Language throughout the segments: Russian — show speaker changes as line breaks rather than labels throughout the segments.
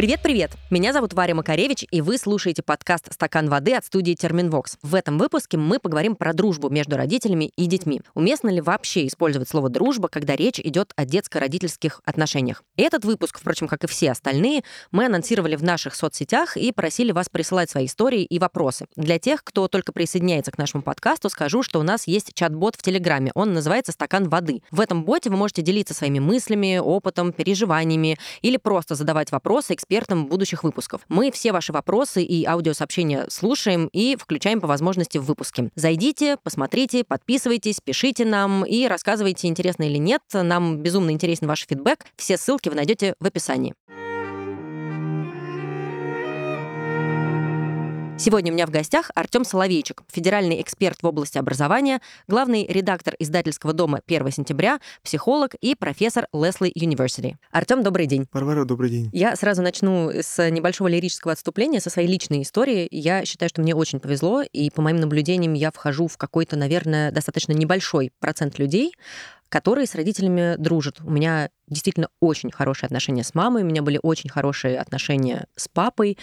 Привет Привет-привет! Меня зовут Варя Макаревич, и вы слушаете подкаст «Стакан воды» от студии Терминвокс. В этом выпуске мы поговорим про дружбу между родителями и детьми. Уместно ли вообще использовать слово «дружба», когда речь идет о детско-родительских отношениях? Этот выпуск, впрочем, как и все остальные, мы анонсировали в наших соцсетях и просили вас присылать свои истории и вопросы. Для тех, кто только присоединяется к нашему подкасту, скажу, что у нас есть чат-бот в Телеграме. Он называется «Стакан воды». В этом боте вы можете делиться своими мыслями, опытом, переживаниями или просто задавать вопросы экспертам экспертам будущих выпусков. Мы все ваши вопросы и аудиосообщения слушаем и включаем по возможности в выпуске. Зайдите, посмотрите, подписывайтесь, пишите нам и рассказывайте, интересно или нет. Нам безумно интересен ваш фидбэк. Все ссылки вы найдете в описании. Сегодня у меня в гостях Артем Соловейчик, федеральный эксперт в области образования, главный редактор издательского дома 1 сентября, психолог и профессор Лесли University. Артем, добрый день.
Варвара, добрый день.
Я сразу начну с небольшого лирического отступления, со своей личной истории. Я считаю, что мне очень повезло, и по моим наблюдениям я вхожу в какой-то, наверное, достаточно небольшой процент людей, которые с родителями дружат. У меня действительно очень хорошие отношения с мамой, у меня были очень хорошие отношения с папой.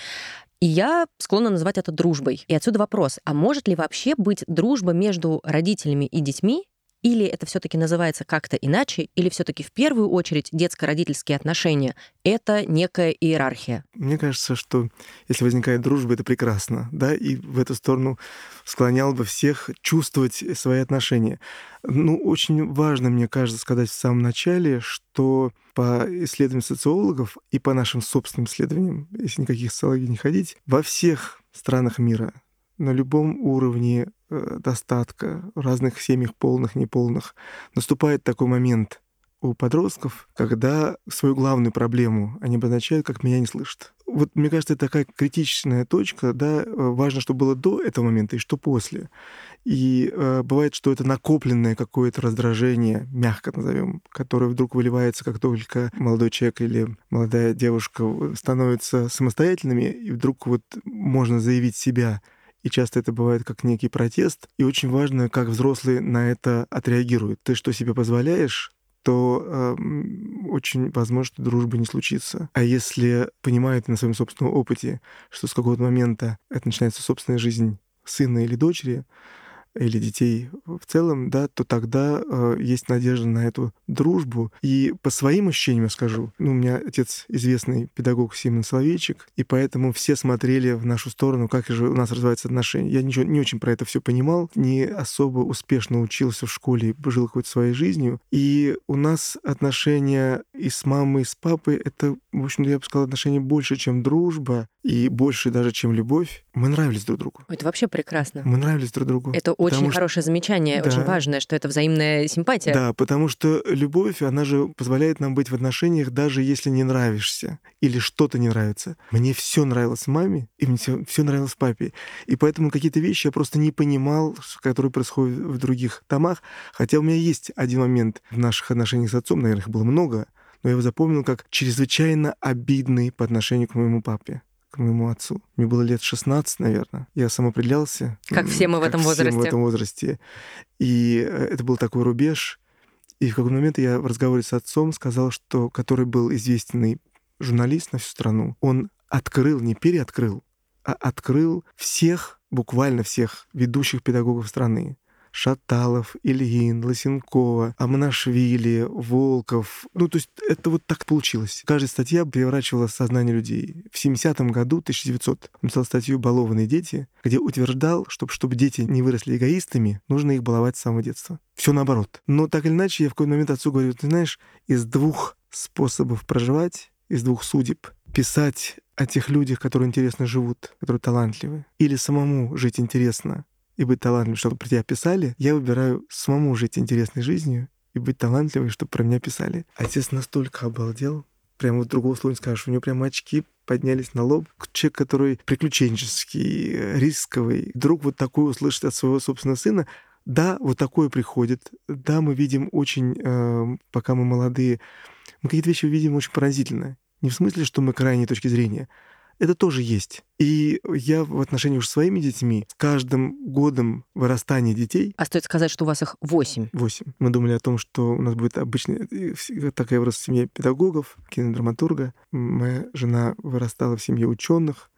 И я склонна называть это дружбой. И отсюда вопрос, а может ли вообще быть дружба между родителями и детьми, или это все-таки называется как-то иначе, или все-таки в первую очередь детско-родительские отношения — это некая иерархия?
Мне кажется, что если возникает дружба, это прекрасно, да, и в эту сторону склонял бы всех чувствовать свои отношения. Ну, очень важно, мне кажется, сказать в самом начале, что по исследованиям социологов и по нашим собственным исследованиям, если никаких социологий не ходить, во всех странах мира на любом уровне э, достатка, в разных семьях полных, неполных, наступает такой момент у подростков, когда свою главную проблему они обозначают, как «меня не слышат». Вот мне кажется, это такая критичная точка, да, э, важно, что было до этого момента и что после. И э, бывает, что это накопленное какое-то раздражение, мягко назовем, которое вдруг выливается, как только молодой человек или молодая девушка становятся самостоятельными, и вдруг вот можно заявить себя и часто это бывает как некий протест. И очень важно, как взрослые на это отреагируют. Ты что себе позволяешь, то э, очень возможно, что дружба не случится. А если понимают на своем собственном опыте, что с какого-то момента это начинается собственная жизнь сына или дочери, или детей в целом, да, то тогда э, есть надежда на эту дружбу. И по своим ощущениям я скажу, ну, у меня отец известный педагог Симон Соловейчик, и поэтому все смотрели в нашу сторону, как же у нас развиваются отношения. Я ничего, не очень про это все понимал, не особо успешно учился в школе, жил какой-то своей жизнью. И у нас отношения и с мамой, и с папой, это, в общем я бы сказал, отношения больше, чем дружба, и больше даже, чем любовь. Мы нравились друг другу.
Это вообще прекрасно.
Мы нравились друг другу.
Это очень что... хорошее замечание, да. очень важное, что это взаимная симпатия.
Да, потому что любовь, она же позволяет нам быть в отношениях, даже если не нравишься или что-то не нравится. Мне все нравилось маме, и мне все нравилось папе. И поэтому какие-то вещи я просто не понимал, которые происходят в других домах. Хотя у меня есть один момент в наших отношениях с отцом, наверное, их было много, но я его запомнил как чрезвычайно обидный по отношению к моему папе к моему отцу. Мне было лет 16, наверное. Я сам определялся.
Как все мы в этом возрасте.
Все мы в этом возрасте. И э, это был такой рубеж. И в какой-то момент я в разговоре с отцом сказал, что который был известный журналист на всю страну, он открыл, не переоткрыл, а открыл всех, буквально всех ведущих педагогов страны. Шаталов, Ильин, Лосенкова, Амнашвили, Волков. Ну, то есть это вот так получилось. Каждая статья переворачивала сознание людей. В 70-м году, 1900, написал статью «Балованные дети», где утверждал, что чтобы дети не выросли эгоистами, нужно их баловать с самого детства. Все наоборот. Но так или иначе, я в какой-то момент отцу говорю, ты знаешь, из двух способов проживать, из двух судеб, писать о тех людях, которые интересно живут, которые талантливы, или самому жить интересно, и быть талантливым, чтобы про тебя писали, я выбираю самому жить интересной жизнью и быть талантливым, чтобы про меня писали. Отец настолько обалдел, прям вот другого слова не скажешь, у него прям очки поднялись на лоб. Человек, который приключенческий, рисковый, вдруг вот такое услышит от своего собственного сына, да, вот такое приходит. Да, мы видим очень, э, пока мы молодые, мы какие-то вещи видим очень поразительно. Не в смысле, что мы крайней точки зрения. Это тоже есть. И я в отношении уже своими детьми с каждым годом вырастания детей...
А стоит сказать, что у вас их восемь.
Восемь. Мы думали о том, что у нас будет обычный... Так я вырос в семье педагогов, кинодраматурга. Моя жена вырастала в семье ученых.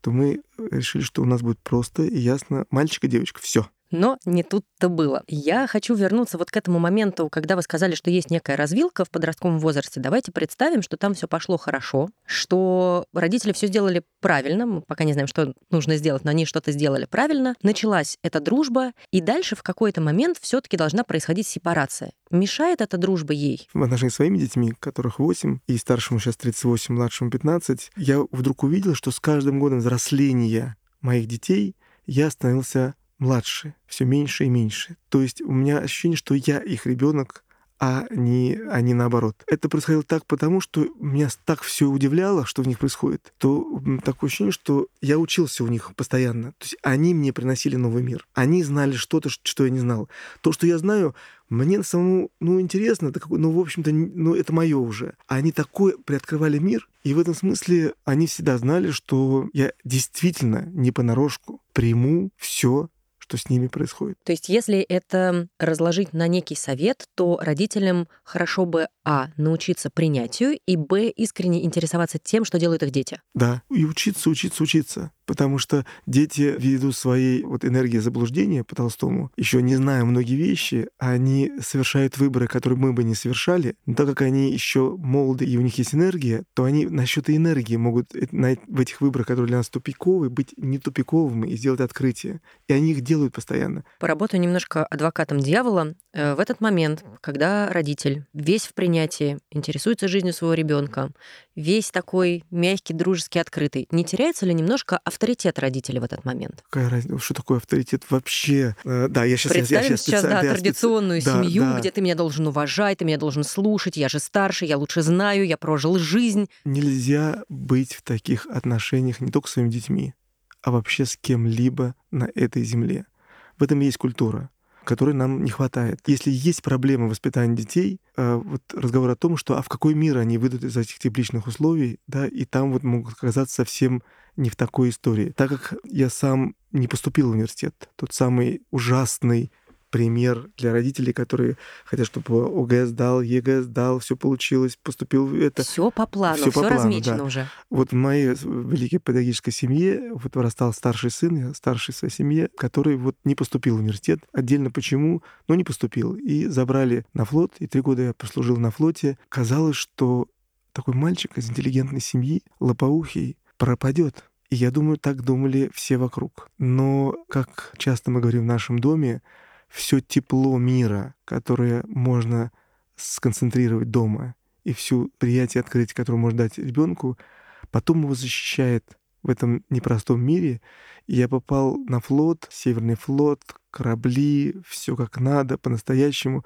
То мы решили, что у нас будет просто и ясно мальчик и девочка. Все.
Но не тут-то было. Я хочу вернуться вот к этому моменту, когда вы сказали, что есть некая развилка в подростковом возрасте. Давайте представим, что там все пошло хорошо, что родители все сделали правильно. Мы пока не знаем, что нужно сделать, но они что-то сделали правильно. Началась эта дружба, и дальше в какой-то момент все-таки должна происходить сепарация. Мешает эта дружба ей?
В отношении с своими детьми, которых 8, и старшему сейчас 38, младшему 15, я вдруг увидел, что с каждым годом взросления моих детей я становился младше, все меньше и меньше. То есть у меня ощущение, что я их ребенок, а не, а не наоборот. Это происходило так потому, что меня так все удивляло, что в них происходит, то такое ощущение, что я учился у них постоянно. То есть они мне приносили новый мир. Они знали что-то, что я не знал. То, что я знаю, мне самому, ну, интересно, это ну, в общем-то, ну, это мое уже. Они такой приоткрывали мир, и в этом смысле они всегда знали, что я действительно не понарошку приму все что с ними происходит.
То есть если это разложить на некий совет, то родителям хорошо бы, а, научиться принятию, и, б, искренне интересоваться тем, что делают их дети.
Да, и учиться, учиться, учиться потому что дети ввиду своей вот энергии заблуждения по Толстому, еще не зная многие вещи, они совершают выборы, которые мы бы не совершали, но так как они еще молоды и у них есть энергия, то они насчет энергии могут в этих выборах, которые для нас тупиковые, быть не тупиковыми и сделать открытие. И они их делают постоянно.
Поработаю немножко адвокатом дьявола. Э, в этот момент, когда родитель весь в принятии, интересуется жизнью своего ребенка, весь такой мягкий, дружеский, открытый, не теряется ли немножко авторитет родителей в этот момент?
Какая разница? Что такое авторитет вообще? Э, да, я сейчас...
Представим
я, я
сейчас, да,
да,
традиционную
специ...
семью,
да, да.
где ты меня должен уважать, ты меня должен слушать, я же старше, я лучше знаю, я прожил жизнь.
Нельзя быть в таких отношениях не только с своими детьми, а вообще с кем-либо на этой земле. В этом есть культура которой нам не хватает. Если есть проблема воспитания детей, э, вот разговор о том, что а в какой мир они выйдут из этих тепличных условий, да, и там вот могут оказаться совсем не в такой истории. Так как я сам не поступил в университет, тот самый ужасный пример для родителей, которые хотят, чтобы ОГЭ сдал, ЕГЭ сдал, все получилось, поступил это.
Все по плану, все, все размечено да. уже.
Вот в моей великой педагогической семье вот вырастал старший сын, старший в своей семье, который вот не поступил в университет. Отдельно почему, но не поступил. И забрали на флот, и три года я прослужил на флоте. Казалось, что такой мальчик из интеллигентной семьи, лопоухий, пропадет. И я думаю, так думали все вокруг. Но, как часто мы говорим в нашем доме, все тепло мира, которое можно сконцентрировать дома, и всю приятие открытие, которое можно дать ребенку, потом его защищает в этом непростом мире. И я попал на флот, Северный флот, корабли, все как надо, по-настоящему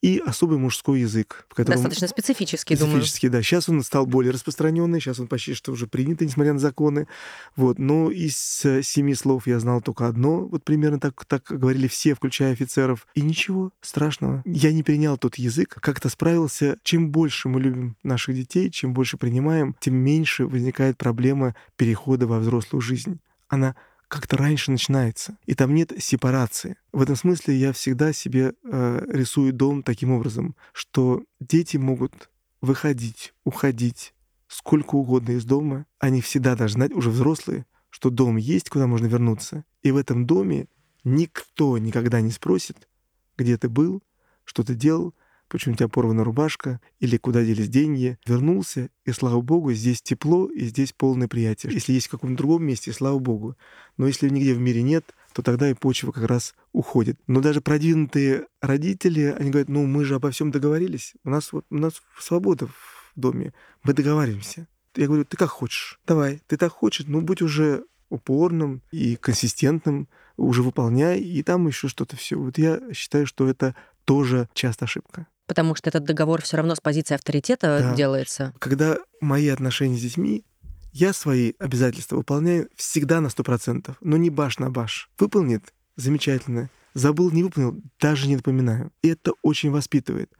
и особый мужской язык.
В котором... Достаточно специфический,
специфический, думаю. да. Сейчас он стал более распространенный, сейчас он почти что уже принят, несмотря на законы. Вот. Но из э, семи слов я знал только одно. Вот примерно так, так говорили все, включая офицеров. И ничего страшного. Я не принял тот язык, как-то справился. Чем больше мы любим наших детей, чем больше принимаем, тем меньше возникает проблема перехода во взрослую жизнь. Она как-то раньше начинается, и там нет сепарации. В этом смысле я всегда себе э, рисую дом таким образом, что дети могут выходить, уходить сколько угодно из дома, они всегда должны знать, уже взрослые, что дом есть, куда можно вернуться. И в этом доме никто никогда не спросит, где ты был, что ты делал, почему у тебя порвана рубашка, или куда делись деньги. Вернулся, и слава богу, здесь тепло, и здесь полное приятие. Если есть в каком-то другом месте, слава богу. Но если нигде в мире нет, то тогда и почва как раз уходит. Но даже продвинутые родители, они говорят, ну мы же обо всем договорились. У нас, вот, у нас свобода в доме. Мы договариваемся. Я говорю, ты как хочешь. Давай, ты так хочешь, ну будь уже упорным и консистентным, уже выполняй, и там еще что-то все. Вот я считаю, что это тоже часто ошибка.
Потому что этот договор все равно с позиции авторитета да. делается.
Когда мои отношения с детьми, я свои обязательства выполняю всегда на 100%, но не баш на баш. Выполнит — замечательно. Забыл, не выполнил, даже не напоминаю. И это очень воспитывает.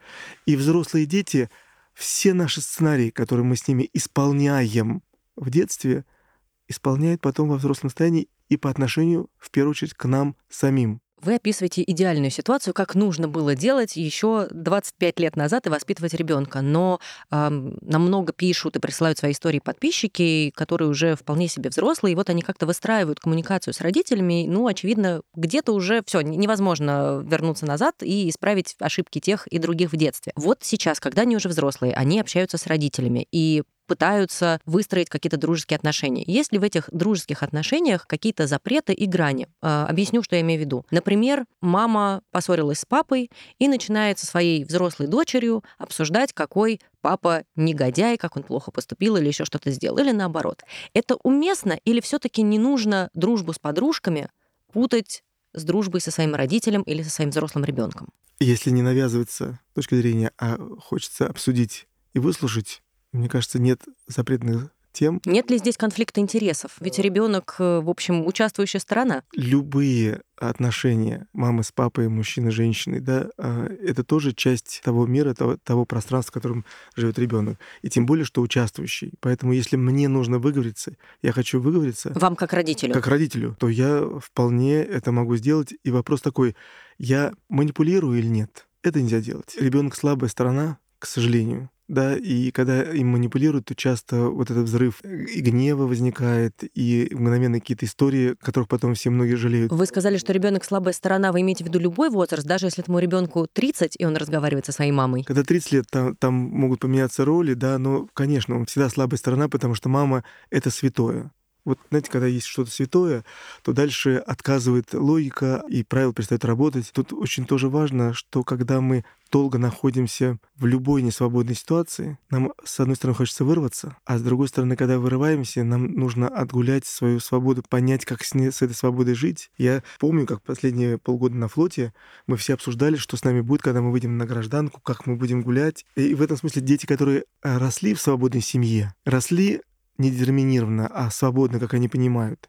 И взрослые дети, все наши сценарии, которые мы с ними исполняем в детстве, исполняет потом во взрослом состоянии и по отношению, в первую очередь, к нам самим.
Вы описываете идеальную ситуацию, как нужно было делать еще 25 лет назад и воспитывать ребенка. Но э, намного пишут и присылают свои истории подписчики, которые уже вполне себе взрослые, и вот они как-то выстраивают коммуникацию с родителями. Ну, очевидно, где-то уже все невозможно вернуться назад и исправить ошибки тех и других в детстве. Вот сейчас, когда они уже взрослые, они общаются с родителями, и пытаются выстроить какие-то дружеские отношения. Есть ли в этих дружеских отношениях какие-то запреты и грани? А, объясню, что я имею в виду. Например, мама поссорилась с папой и начинает со своей взрослой дочерью обсуждать, какой папа негодяй, как он плохо поступил или еще что-то сделал, или наоборот. Это уместно или все-таки не нужно дружбу с подружками путать с дружбой со своим родителем или со своим взрослым ребенком?
Если не навязывается точка зрения, а хочется обсудить и выслушать, мне кажется, нет запретных тем.
Нет ли здесь конфликта интересов? Ведь ребенок, э, в общем, участвующая сторона.
Любые отношения мамы с папой, мужчины, женщины, да, а, это тоже часть того мира, того, того пространства, в котором живет ребенок. И тем более, что участвующий. Поэтому, если мне нужно выговориться, я хочу выговориться.
Вам как родителю?
Как родителю, то я вполне это могу сделать. И вопрос такой: я манипулирую или нет? Это нельзя делать. Ребенок слабая сторона, к сожалению да, и когда им манипулируют, то часто вот этот взрыв и гнева возникает, и мгновенно какие-то истории, которых потом все многие жалеют.
Вы сказали, что ребенок слабая сторона, вы имеете в виду любой возраст, даже если этому ребенку 30, и он разговаривает со своей мамой?
Когда 30 лет, там, там могут поменяться роли, да, но, конечно, он всегда слабая сторона, потому что мама — это святое. Вот, знаете, когда есть что-то святое, то дальше отказывает логика, и правила перестают работать. Тут очень тоже важно, что когда мы долго находимся в любой несвободной ситуации, нам, с одной стороны, хочется вырваться, а с другой стороны, когда вырываемся, нам нужно отгулять свою свободу, понять, как с, ней, с этой свободой жить. Я помню, как последние полгода на флоте мы все обсуждали, что с нами будет, когда мы выйдем на гражданку, как мы будем гулять. И в этом смысле дети, которые э, росли в свободной семье, росли не детерминированно, а свободно, как они понимают,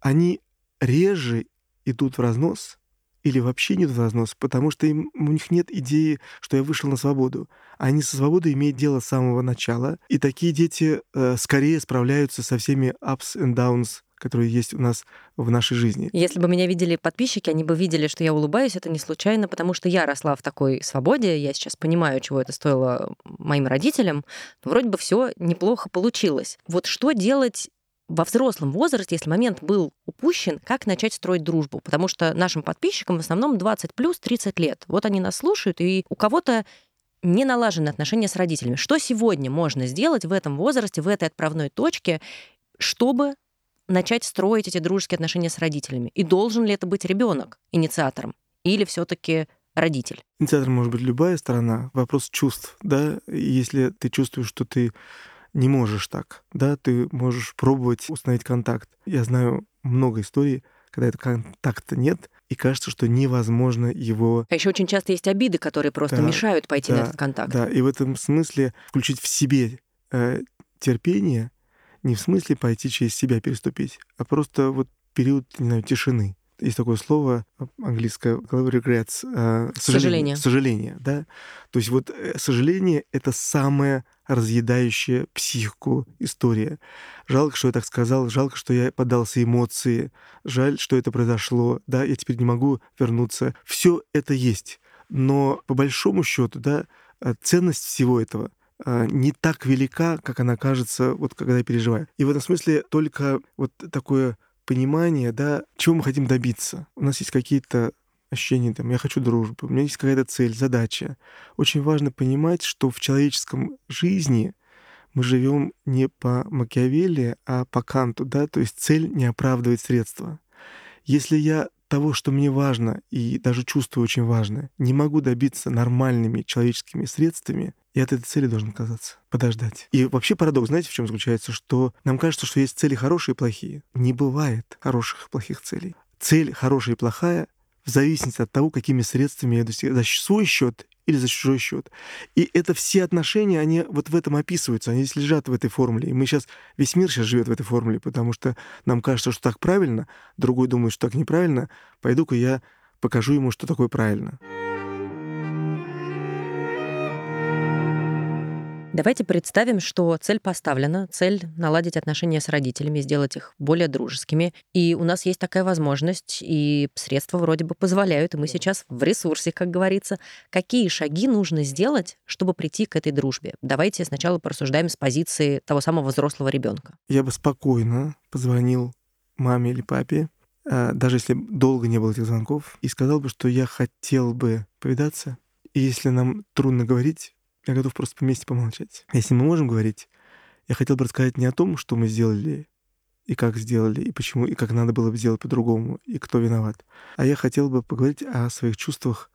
они реже идут в разнос или вообще не идут в разнос, потому что им, у них нет идеи, что я вышел на свободу. Они со свободой имеют дело с самого начала. И такие дети э, скорее справляются со всеми ups and downs которые есть у нас в нашей жизни.
Если бы меня видели подписчики, они бы видели, что я улыбаюсь, это не случайно, потому что я росла в такой свободе, я сейчас понимаю, чего это стоило моим родителям, вроде бы все неплохо получилось. Вот что делать во взрослом возрасте, если момент был упущен, как начать строить дружбу? Потому что нашим подписчикам в основном 20 плюс 30 лет. Вот они нас слушают, и у кого-то не налажены отношения с родителями. Что сегодня можно сделать в этом возрасте, в этой отправной точке, чтобы начать строить эти дружеские отношения с родителями? И должен ли это быть ребенок инициатором? Или все-таки родитель?
Инициатором может быть любая сторона. Вопрос чувств, да? Если ты чувствуешь, что ты не можешь так, да, ты можешь пробовать установить контакт. Я знаю много историй, когда этого контакта нет, и кажется, что невозможно его...
А еще очень часто есть обиды, которые просто да, мешают пойти
да,
на этот контакт.
Да, и в этом смысле включить в себе э, терпение не в смысле пойти через себя переступить, а просто вот период, не знаю, тишины. Есть такое слово английское regrets, э, сожаление. Сожаление, да. То есть вот э, сожаление — это самая разъедающая психику история. Жалко, что я так сказал, жалко, что я поддался эмоции, жаль, что это произошло, да, я теперь не могу вернуться. Все это есть. Но по большому счету, да, э, ценность всего этого — не так велика, как она кажется, вот когда я переживаю. И в этом смысле только вот такое понимание, да, чего мы хотим добиться. У нас есть какие-то ощущения, там, я хочу дружбы, у меня есть какая-то цель, задача. Очень важно понимать, что в человеческом жизни мы живем не по Макиавелли, а по Канту, да, то есть цель не оправдывает средства. Если я того, что мне важно и даже чувствую очень важно, не могу добиться нормальными человеческими средствами, я от этой цели должен отказаться, подождать. И вообще парадокс, знаете, в чем заключается? Что нам кажется, что есть цели хорошие и плохие. Не бывает хороших и плохих целей. Цель хорошая и плохая в зависимости от того, какими средствами я достигаю. За свой счет или за чужой счет. И это все отношения, они вот в этом описываются, они здесь лежат в этой формуле. И мы сейчас, весь мир сейчас живет в этой формуле, потому что нам кажется, что так правильно, другой думает, что так неправильно. Пойду-ка я покажу ему, что такое правильно.
Давайте представим, что цель поставлена, цель наладить отношения с родителями, сделать их более дружескими. И у нас есть такая возможность, и средства вроде бы позволяют, и мы сейчас в ресурсе, как говорится. Какие шаги нужно сделать, чтобы прийти к этой дружбе? Давайте сначала порассуждаем с позиции того самого взрослого ребенка.
Я бы спокойно позвонил маме или папе, а, даже если долго не было этих звонков, и сказал бы, что я хотел бы повидаться. И если нам трудно говорить, я готов просто вместе помолчать. Если мы можем говорить, я хотел бы рассказать не о том, что мы сделали, и как сделали, и почему, и как надо было бы сделать по-другому, и кто виноват. А я хотел бы поговорить о своих чувствах,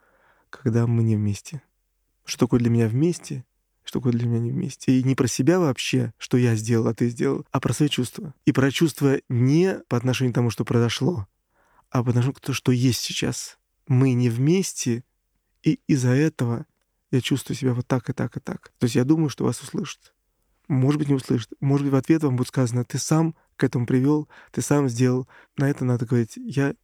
когда мы не вместе. Что такое для меня вместе, что такое для меня не вместе. И не про себя вообще, что я сделал, а ты сделал, а про свои чувства. И про чувства не по отношению к тому, что произошло, а по отношению к тому, что есть сейчас. Мы не вместе, и из-за этого я чувствую себя вот так и так и так. То есть я думаю, что вас услышат. Может быть, не услышат. Может быть, в ответ вам будет сказано, ты сам к этому привел, ты сам сделал. На это надо говорить, я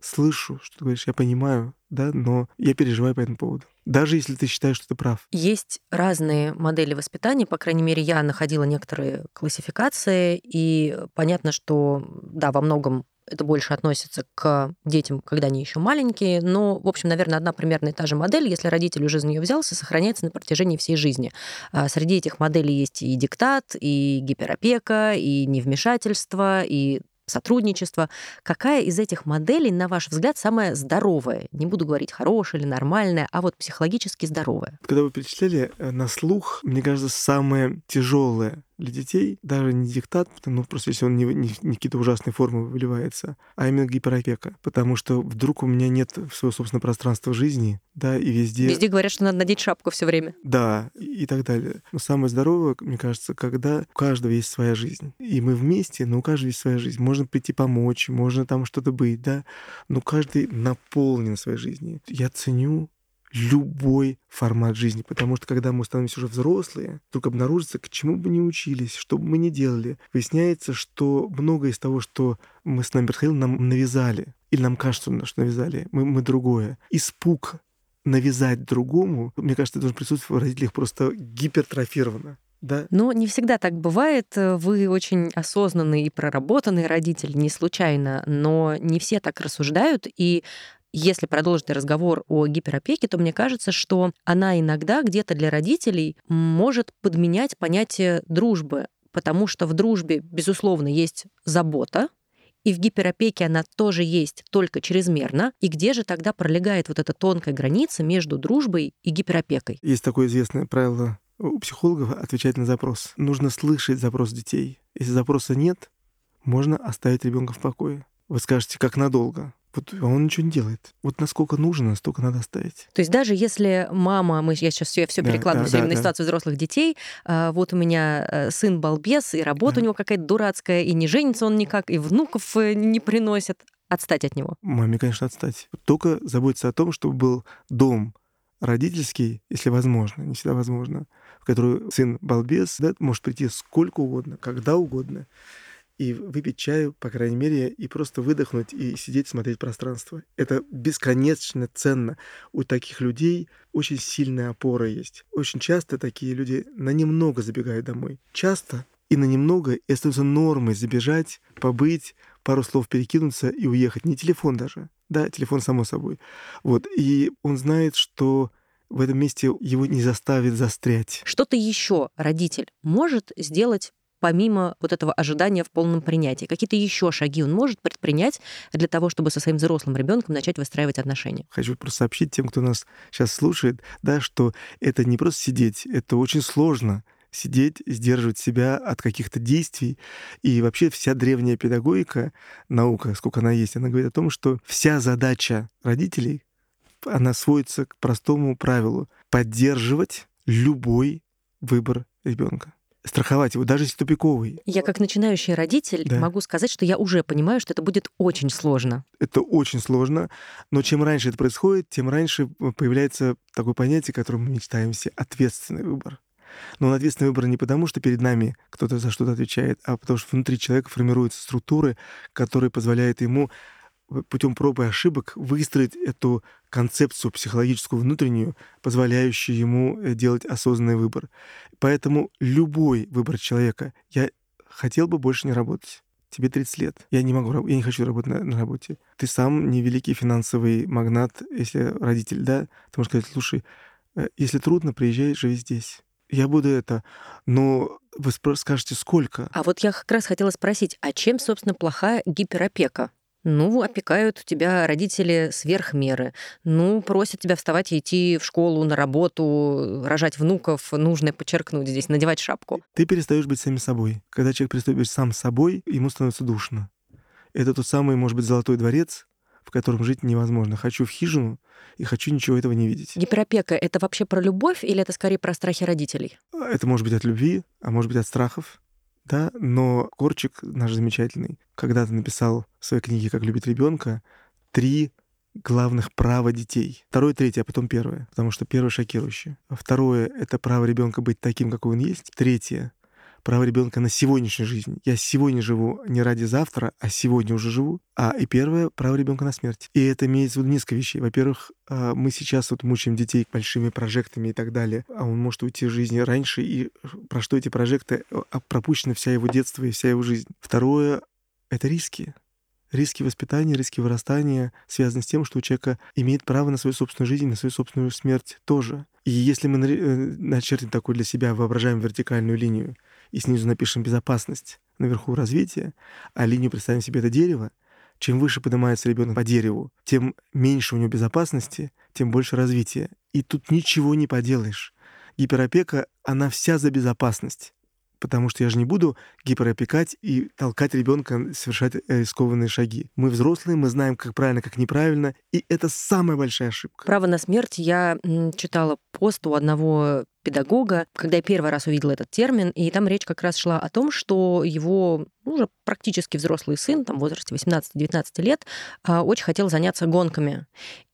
слышу, что ты говоришь, я понимаю, да, но я переживаю по этому поводу. Даже если ты считаешь, что ты прав.
Есть разные модели воспитания, по крайней мере, я находила некоторые классификации, и понятно, что, да, во многом это больше относится к детям, когда они еще маленькие. Но, в общем, наверное, одна примерно и та же модель, если родитель уже за нее взялся, сохраняется на протяжении всей жизни. А среди этих моделей есть и диктат, и гиперопека, и невмешательство, и сотрудничество. Какая из этих моделей, на ваш взгляд, самая здоровая? Не буду говорить хорошая или нормальная, а вот психологически здоровая.
Когда вы перечисляли э, на слух, мне кажется, самое тяжелое для детей даже не диктат, ну просто если он не, не, не какие-то ужасные формы выливается, а именно гиперопека. Потому что вдруг у меня нет своего собственного пространства жизни, да, и везде...
Везде говорят, что надо надеть шапку все время.
Да, и, и так далее. Но самое здоровое, мне кажется, когда у каждого есть своя жизнь. И мы вместе, но у каждого есть своя жизнь. Можно прийти помочь, можно там что-то быть, да, но каждый наполнен своей жизнью. Я ценю любой формат жизни. Потому что когда мы становимся уже взрослые, вдруг обнаружится, к чему бы ни учились, что бы мы ни делали, выясняется, что многое из того, что мы с нами происходило, нам навязали. Или нам кажется, что навязали. Мы, мы другое. Испуг навязать другому, мне кажется, должен присутствовать в родителях просто гипертрофировано. Да.
Но не всегда так бывает. Вы очень осознанный и проработанный родитель, не случайно, но не все так рассуждают. И если продолжить разговор о гиперопеке, то мне кажется, что она иногда где-то для родителей может подменять понятие дружбы, потому что в дружбе, безусловно, есть забота, и в гиперопеке она тоже есть, только чрезмерно. И где же тогда пролегает вот эта тонкая граница между дружбой и гиперопекой?
Есть такое известное правило у психологов отвечать на запрос. Нужно слышать запрос детей. Если запроса нет, можно оставить ребенка в покое. Вы скажете, как надолго? Вот он ничего не делает. Вот насколько нужно, настолько надо оставить.
То есть даже если мама, мы, я сейчас все, все да, перекладываю да, все да, на да. ситуацию взрослых детей, а, вот у меня э, сын балбес, и работа да. у него какая-то дурацкая, и не женится он никак, и внуков э, не приносят. Отстать от него.
Маме, конечно, отстать. Только заботиться о том, чтобы был дом родительский, если возможно, не всегда возможно, в который сын балбес да, может прийти сколько угодно, когда угодно и выпить чаю, по крайней мере, и просто выдохнуть и сидеть, смотреть пространство. Это бесконечно ценно. У таких людей очень сильная опора есть. Очень часто такие люди на немного забегают домой. Часто и на немного и остается нормой забежать, побыть, пару слов перекинуться и уехать. Не телефон даже. Да, телефон само собой. Вот. И он знает, что в этом месте его не заставит застрять.
Что-то еще родитель может сделать помимо вот этого ожидания в полном принятии? Какие-то еще шаги он может предпринять для того, чтобы со своим взрослым ребенком начать выстраивать отношения?
Хочу просто сообщить тем, кто нас сейчас слушает, да, что это не просто сидеть, это очень сложно сидеть, сдерживать себя от каких-то действий. И вообще вся древняя педагогика, наука, сколько она есть, она говорит о том, что вся задача родителей, она сводится к простому правилу — поддерживать любой выбор ребенка страховать его, даже если тупиковый.
Я как начинающий родитель да. могу сказать, что я уже понимаю, что это будет очень сложно.
Это очень сложно, но чем раньше это происходит, тем раньше появляется такое понятие, которое мы мечтаемся — ответственный выбор. Но он ответственный выбор не потому, что перед нами кто-то за что-то отвечает, а потому что внутри человека формируются структуры, которые позволяют ему путем проб и ошибок выстроить эту концепцию психологическую внутреннюю, позволяющую ему э, делать осознанный выбор. Поэтому любой выбор человека, я хотел бы больше не работать. Тебе 30 лет. Я не могу, я не хочу работать на, на работе. Ты сам не великий финансовый магнат, если родитель, да? Ты можешь сказать, слушай, э, если трудно, приезжай, живи здесь. Я буду это. Но вы скажете, сколько?
А вот я как раз хотела спросить, а чем, собственно, плохая гиперопека? Ну, опекают тебя родители сверх меры. Ну, просят тебя вставать и идти в школу, на работу, рожать внуков. Нужно подчеркнуть здесь, надевать шапку.
Ты перестаешь быть самим собой. Когда человек перестает быть сам собой, ему становится душно. Это тот самый, может быть, золотой дворец, в котором жить невозможно. Хочу в хижину и хочу ничего этого не видеть.
Гиперопека — это вообще про любовь или это скорее про страхи родителей?
Это может быть от любви, а может быть от страхов да, но Корчик наш замечательный когда-то написал в своей книге «Как любить ребенка» три главных права детей. Второе, третье, а потом первое, потому что первое шокирующее. Второе — это право ребенка быть таким, какой он есть. Третье право ребенка на сегодняшнюю жизнь. Я сегодня живу не ради завтра, а сегодня уже живу. А и первое право ребенка на смерть. И это имеется в виду несколько вещей. Во-первых, а, мы сейчас вот мучаем детей большими прожектами и так далее, а он может уйти в жизни раньше, и про что эти прожекты а, пропущена вся его детство и вся его жизнь. Второе — это риски. Риски воспитания, риски вырастания связаны с тем, что у человека имеет право на свою собственную жизнь, на свою собственную смерть тоже. И если мы э, начертим такую для себя, воображаем вертикальную линию, и снизу напишем «безопасность», наверху «развитие», а линию представим себе это дерево, чем выше поднимается ребенок по дереву, тем меньше у него безопасности, тем больше развития. И тут ничего не поделаешь. Гиперопека, она вся за безопасность потому что я же не буду гиперопекать и толкать ребенка совершать э, рискованные шаги. Мы взрослые, мы знаем, как правильно, как неправильно, и это самая большая ошибка.
Право на смерть я читала пост у одного педагога, когда я первый раз увидела этот термин, и там речь как раз шла о том, что его ну, уже практически взрослый сын, там в возрасте 18-19 лет, а, очень хотел заняться гонками.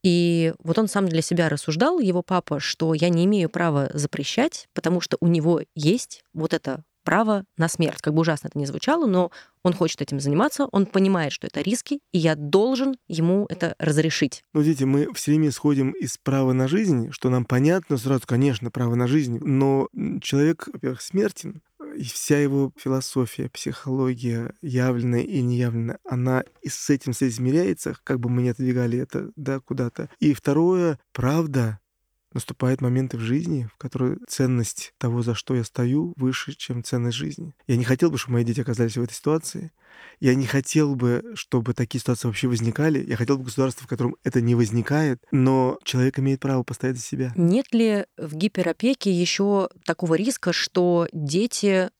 И вот он сам для себя рассуждал, его папа, что я не имею права запрещать, потому что у него есть вот это право на смерть. Как бы ужасно это ни звучало, но он хочет этим заниматься, он понимает, что это риски, и я должен ему это разрешить.
Ну, видите, мы все время исходим из права на жизнь, что нам понятно сразу, конечно, право на жизнь, но человек, во-первых, смертен, и вся его философия, психология, явленная и неявленная, она и с этим соизмеряется, как бы мы ни отодвигали это да, куда-то. И второе, правда наступают моменты в жизни, в которые ценность того, за что я стою, выше, чем ценность жизни. Я не хотел бы, чтобы мои дети оказались в этой ситуации. Я не хотел бы, чтобы такие ситуации вообще возникали. Я хотел бы государства, в котором это не возникает, но человек имеет право постоять за себя.
Нет ли в гиперопеке еще такого риска, что дети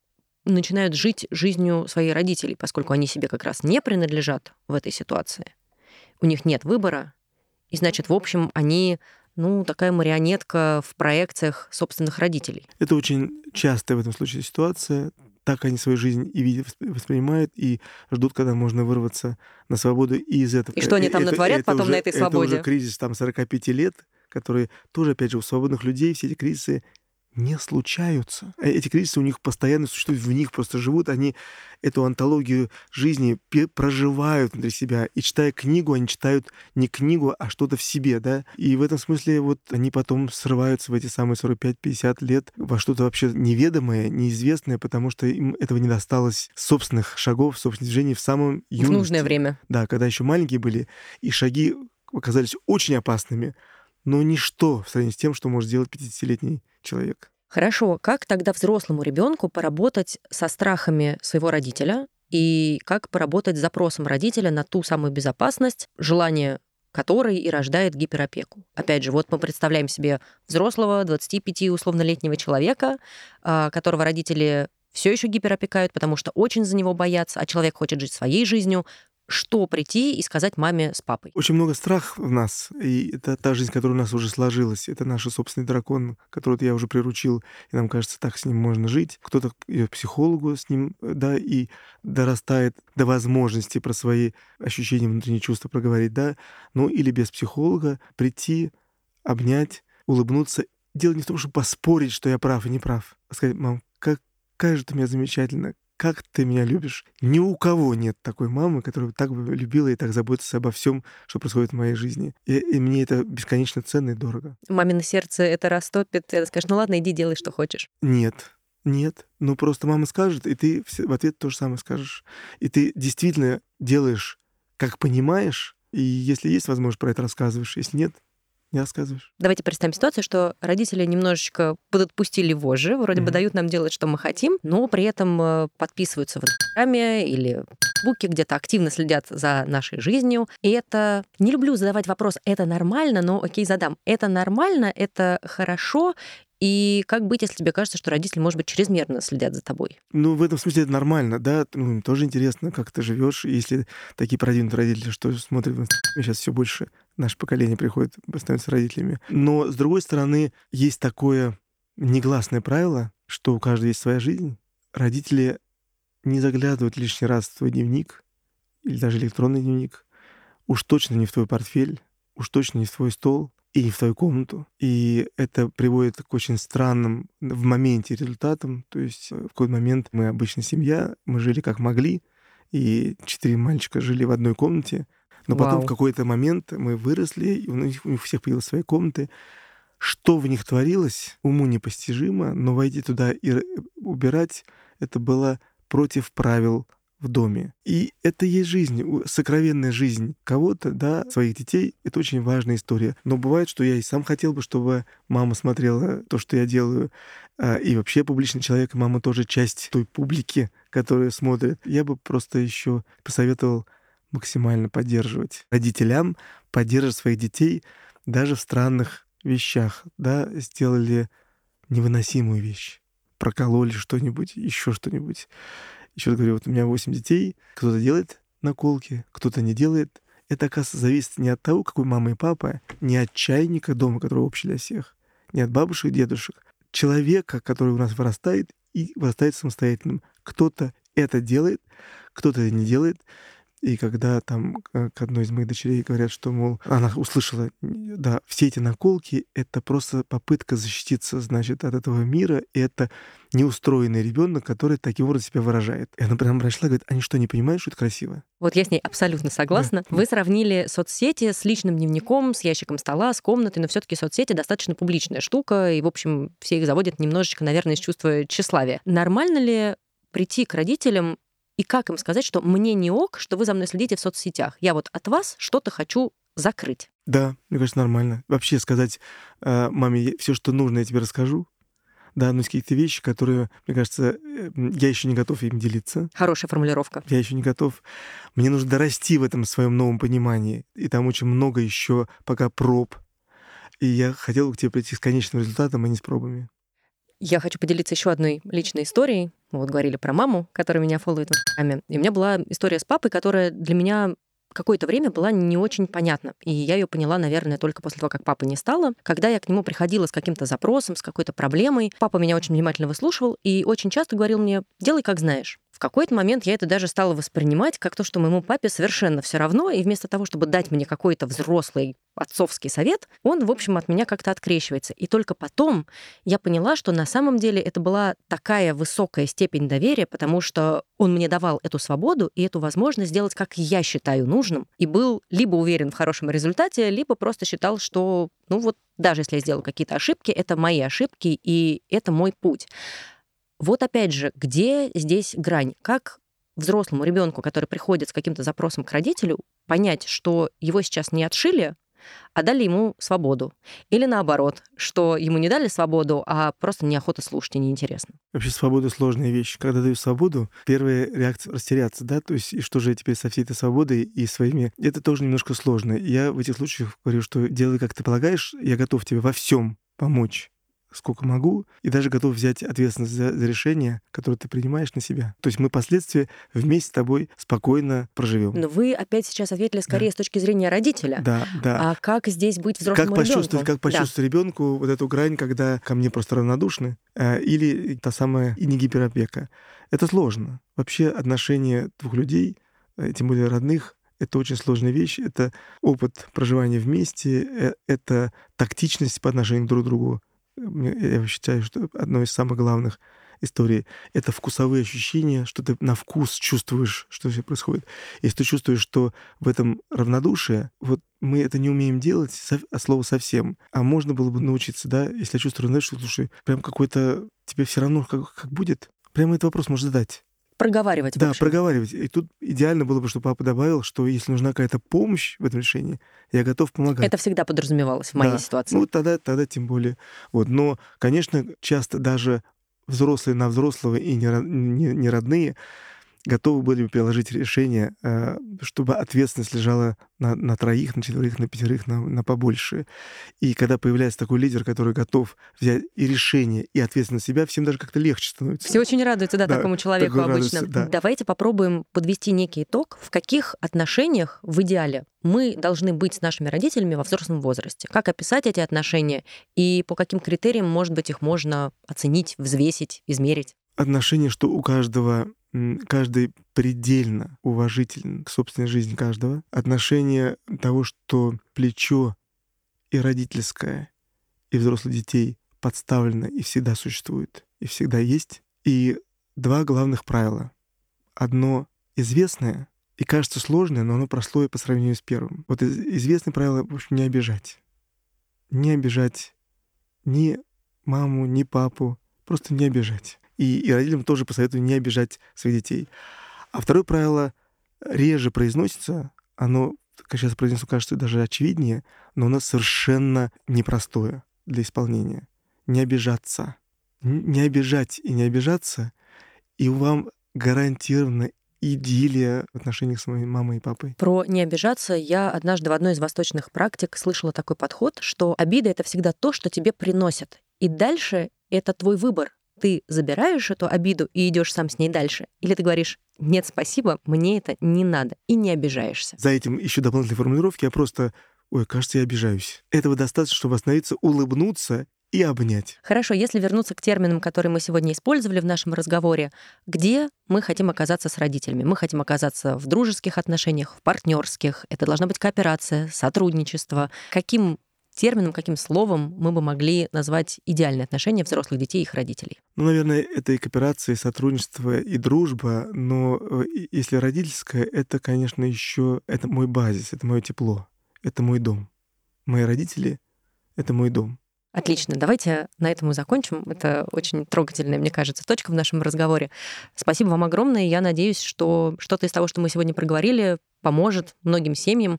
начинают жить жизнью своих родителей, поскольку они себе как раз не принадлежат в этой ситуации? У них нет выбора, и значит, в общем, они ну, такая марионетка в проекциях собственных родителей.
Это очень частая в этом случае ситуация. Так они свою жизнь и видят, воспринимают, и ждут, когда можно вырваться на свободу и из этого.
И что они там это, натворят
это
потом
уже,
на этой свободе?
Это уже кризис там 45 лет, который тоже, опять же, у свободных людей все эти кризисы не случаются. Э, эти кризисы у них постоянно существуют, в них просто живут, они эту антологию жизни проживают внутри себя. И читая книгу, они читают не книгу, а что-то в себе, да. И в этом смысле вот они потом срываются в эти самые 45-50 лет во что-то вообще неведомое, неизвестное, потому что им этого не досталось собственных шагов, собственных движений в самом юности.
В нужное время.
Да, когда еще маленькие были, и шаги оказались очень опасными, но ничто в сравнении с тем, что может сделать 50-летний человек.
Хорошо, как тогда взрослому ребенку поработать со страхами своего родителя и как поработать с запросом родителя на ту самую безопасность, желание которой и рождает гиперопеку. Опять же, вот мы представляем себе взрослого, 25 условно-летнего человека, а, которого родители все еще гиперопекают, потому что очень за него боятся, а человек хочет жить своей жизнью, что прийти и сказать маме с папой?
Очень много страх в нас, и это та жизнь, которая у нас уже сложилась. Это наш собственный дракон, которого я уже приручил, и нам кажется, так с ним можно жить. Кто-то идет к психологу с ним, да, и дорастает до возможности про свои ощущения, внутренние чувства проговорить, да, ну или без психолога прийти, обнять, улыбнуться. Дело не в том, чтобы поспорить, что я прав и не прав, а сказать, мам, какая же ты у меня замечательная, как ты меня любишь. Ни у кого нет такой мамы, которая так бы любила и так заботится обо всем, что происходит в моей жизни. И, и мне это бесконечно ценно и дорого.
Мамино сердце это растопит, и скажешь, ну ладно, иди делай, что хочешь.
Нет, нет, ну просто мама скажет, и ты в ответ то же самое скажешь. И ты действительно делаешь, как понимаешь, и если есть возможность, про это рассказываешь, если нет, не рассказываешь.
Давайте представим ситуацию, что родители немножечко подотпустили вожжи, вроде mm-hmm. бы дают нам делать, что мы хотим, но при этом э, подписываются в Инстаграме или Фейсбуке, где-то активно следят за нашей жизнью. И это... Не люблю задавать вопрос, это нормально, но окей, задам. Это нормально, это хорошо, и как быть, если тебе кажется, что родители, может быть, чрезмерно следят за тобой?
Ну, в этом смысле это нормально, да. Ну, тоже интересно, как ты живешь. Если такие продвинутые родители, что смотрят сейчас все больше наше поколение приходит, становятся родителями. Но, с другой стороны, есть такое негласное правило, что у каждого есть своя жизнь. Родители не заглядывают лишний раз в твой дневник или даже электронный дневник. Уж точно не в твой портфель, уж точно не в твой стол, и в твою комнату. И это приводит к очень странным в моменте результатам. То есть э, в какой-то момент мы обычно семья, мы жили как могли, и четыре мальчика жили в одной комнате. Но Вау. потом в какой-то момент мы выросли, и у них, у них всех появились свои комнаты. Что в них творилось, уму непостижимо, но войти туда и убирать, это было против правил в доме. И это есть жизнь, сокровенная жизнь кого-то, да, своих детей. Это очень важная история. Но бывает, что я и сам хотел бы, чтобы мама смотрела то, что я делаю. А, и вообще публичный человек, мама тоже часть той публики, которая смотрит. Я бы просто еще посоветовал максимально поддерживать родителям, поддерживать своих детей даже в странных вещах, да, сделали невыносимую вещь, прокололи что-нибудь, еще что-нибудь. Еще раз говорю, вот у меня 8 детей, кто-то делает наколки, кто-то не делает. Это, оказывается, зависит не от того, какой мама и папа, не от чайника дома, который общий для всех, не от бабушек и дедушек. Человека, который у нас вырастает и вырастает самостоятельным. Кто-то это делает, кто-то это не делает. И когда там к одной из моих дочерей говорят, что, мол, она услышала, да, все эти наколки — это просто попытка защититься, значит, от этого мира, и это неустроенный ребенок, который таким образом себя выражает. И она прям прошла и говорит, они что, не понимают, что это красиво?
Вот я с ней абсолютно согласна. Да. Вы сравнили соцсети с личным дневником, с ящиком стола, с комнатой, но все таки соцсети достаточно публичная штука, и, в общем, все их заводят немножечко, наверное, из чувства тщеславия. Нормально ли прийти к родителям и как им сказать, что мне не ок, что вы за мной следите в соцсетях. Я вот от вас что-то хочу закрыть.
Да, мне кажется, нормально. Вообще сказать э, маме все, что нужно, я тебе расскажу. Да, но есть какие-то вещи, которые, мне кажется, э, я еще не готов им делиться.
Хорошая формулировка.
Я еще не готов. Мне нужно дорасти в этом своем новом понимании. И там очень много еще пока проб. И я хотел к тебе прийти с конечным результатом, а не с пробами.
Я хочу поделиться еще одной личной историей. Мы вот говорили про маму, которая меня фолловит в Инстаграме. И у меня была история с папой, которая для меня какое-то время была не очень понятна. И я ее поняла, наверное, только после того, как папы не стало. Когда я к нему приходила с каким-то запросом, с какой-то проблемой, папа меня очень внимательно выслушивал и очень часто говорил мне, делай как знаешь какой-то момент я это даже стала воспринимать как то, что моему папе совершенно все равно, и вместо того, чтобы дать мне какой-то взрослый отцовский совет, он, в общем, от меня как-то открещивается. И только потом я поняла, что на самом деле это была такая высокая степень доверия, потому что он мне давал эту свободу и эту возможность сделать, как я считаю нужным, и был либо уверен в хорошем результате, либо просто считал, что, ну вот, даже если я сделал какие-то ошибки, это мои ошибки, и это мой путь. Вот опять же, где здесь грань? Как взрослому ребенку, который приходит с каким-то запросом к родителю, понять, что его сейчас не отшили, а дали ему свободу. Или наоборот, что ему не дали свободу, а просто неохота слушать и неинтересно.
Вообще свобода — сложная вещь. Когда дают свободу, первая реакция — растеряться, да, то есть и что же я теперь со всей этой свободой и своими... Это тоже немножко сложно. Я в этих случаях говорю, что делай, как ты полагаешь, я готов тебе во всем помочь сколько могу, и даже готов взять ответственность за, за решение, которое ты принимаешь на себя. То есть мы последствия вместе с тобой спокойно проживем.
Но вы опять сейчас ответили скорее да. с точки зрения родителя.
Да, да.
А как здесь быть взрослым
как почувствовать, Как почувствовать да. ребенку вот эту грань, когда ко мне просто равнодушны, э, или та самая и не гиперопека. Это сложно. Вообще отношения двух людей, э, тем более родных, это очень сложная вещь. Это опыт проживания вместе, э, это тактичность по отношению друг к другу я считаю, что одно из самых главных истории. Это вкусовые ощущения, что ты на вкус чувствуешь, что здесь происходит. Если ты чувствуешь, что в этом равнодушие, вот мы это не умеем делать от слова совсем. А можно было бы научиться, да, если я чувствую равнодушие, слушай, прям какой-то тебе все равно как, как будет. Прямо этот вопрос можно задать
проговаривать.
Да, проговаривать. И тут идеально было бы, чтобы папа добавил, что если нужна какая-то помощь в этом решении, я готов помогать.
Это всегда подразумевалось в моей
да.
ситуации.
Ну, тогда, тогда тем более. Вот. Но, конечно, часто даже взрослые на взрослого и не, не, не родные готовы были бы приложить решение, э, чтобы ответственность лежала на, на троих, на четверых, на пятерых, на, на побольше. И когда появляется такой лидер, который готов взять и решение, и ответственность на себя, всем даже как-то легче становится.
Все очень радуются, да, да такому человеку обычно. Радуется, да. Давайте попробуем подвести некий итог, в каких отношениях в идеале мы должны быть с нашими родителями во взрослом возрасте. Как описать эти отношения и по каким критериям, может быть, их можно оценить, взвесить, измерить?
Отношения, что у каждого каждый предельно уважителен к собственной жизни каждого. Отношение того, что плечо и родительское, и взрослых детей подставлено и всегда существует, и всегда есть. И два главных правила. Одно известное и кажется сложное, но оно прослое по сравнению с первым. Вот известное правило, в общем, не обижать. Не обижать ни маму, ни папу, просто не обижать. И, и родителям тоже посоветую не обижать своих детей. А второе правило реже произносится, оно, как сейчас произнесу, кажется даже очевиднее, но оно совершенно непростое для исполнения. Не обижаться. Не обижать и не обижаться, и вам гарантированно идиллия в отношениях с моей мамой и папой.
Про не обижаться я однажды в одной из восточных практик слышала такой подход, что обида — это всегда то, что тебе приносят. И дальше это твой выбор ты забираешь эту обиду и идешь сам с ней дальше? Или ты говоришь, нет, спасибо, мне это не надо, и не обижаешься?
За этим еще дополнительные формулировки я просто, ой, кажется, я обижаюсь. Этого достаточно, чтобы остановиться, улыбнуться и обнять.
Хорошо, если вернуться к терминам, которые мы сегодня использовали в нашем разговоре, где мы хотим оказаться с родителями? Мы хотим оказаться в дружеских отношениях, в партнерских. Это должна быть кооперация, сотрудничество. Каким термином, каким словом мы бы могли назвать идеальные отношения взрослых детей и их родителей?
Ну, наверное, это и кооперация, и сотрудничество, и дружба, но э, если родительское, это, конечно, еще это мой базис, это мое тепло, это мой дом. Мои родители — это мой дом.
Отлично. Давайте на этом мы закончим. Это очень трогательная, мне кажется, точка в нашем разговоре. Спасибо вам огромное. Я надеюсь, что что-то из того, что мы сегодня проговорили, поможет многим семьям,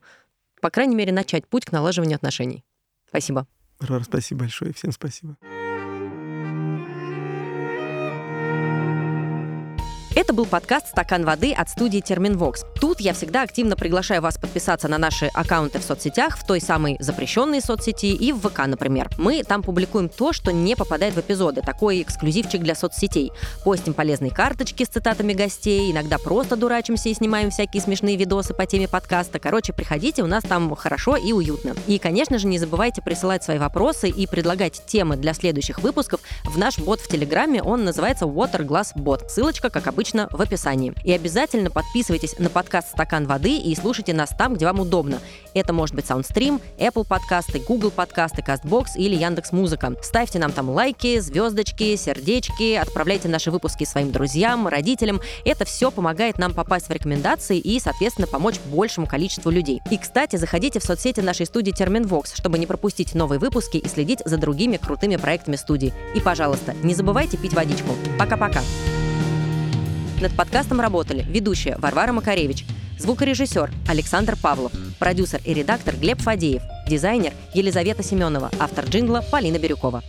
по крайней мере, начать путь к налаживанию отношений. Спасибо.
Рар, спасибо большое. Всем спасибо.
Это был подкаст «Стакан воды» от студии «Терминвокс». Тут я всегда активно приглашаю вас подписаться на наши аккаунты в соцсетях, в той самой запрещенной соцсети и в ВК, например. Мы там публикуем то, что не попадает в эпизоды, такой эксклюзивчик для соцсетей. Постим полезные карточки с цитатами гостей, иногда просто дурачимся и снимаем всякие смешные видосы по теме подкаста. Короче, приходите, у нас там хорошо и уютно. И, конечно же, не забывайте присылать свои вопросы и предлагать темы для следующих выпусков в наш бот в Телеграме. Он называется Water Glass Bot. Ссылочка, как обычно, обычно в описании. И обязательно подписывайтесь на подкаст «Стакан воды» и слушайте нас там, где вам удобно. Это может быть SoundStream, Apple подкасты, Google подкасты, CastBox или Яндекс Музыка. Ставьте нам там лайки, звездочки, сердечки, отправляйте наши выпуски своим друзьям, родителям. Это все помогает нам попасть в рекомендации и, соответственно, помочь большему количеству людей. И, кстати, заходите в соцсети нашей студии Терминвокс, чтобы не пропустить новые выпуски и следить за другими крутыми проектами студии. И, пожалуйста, не забывайте пить водичку. Пока-пока. Над подкастом работали ведущая Варвара Макаревич, звукорежиссер Александр Павлов, продюсер и редактор Глеб Фадеев, дизайнер Елизавета Семенова, автор джингла Полина Бирюкова.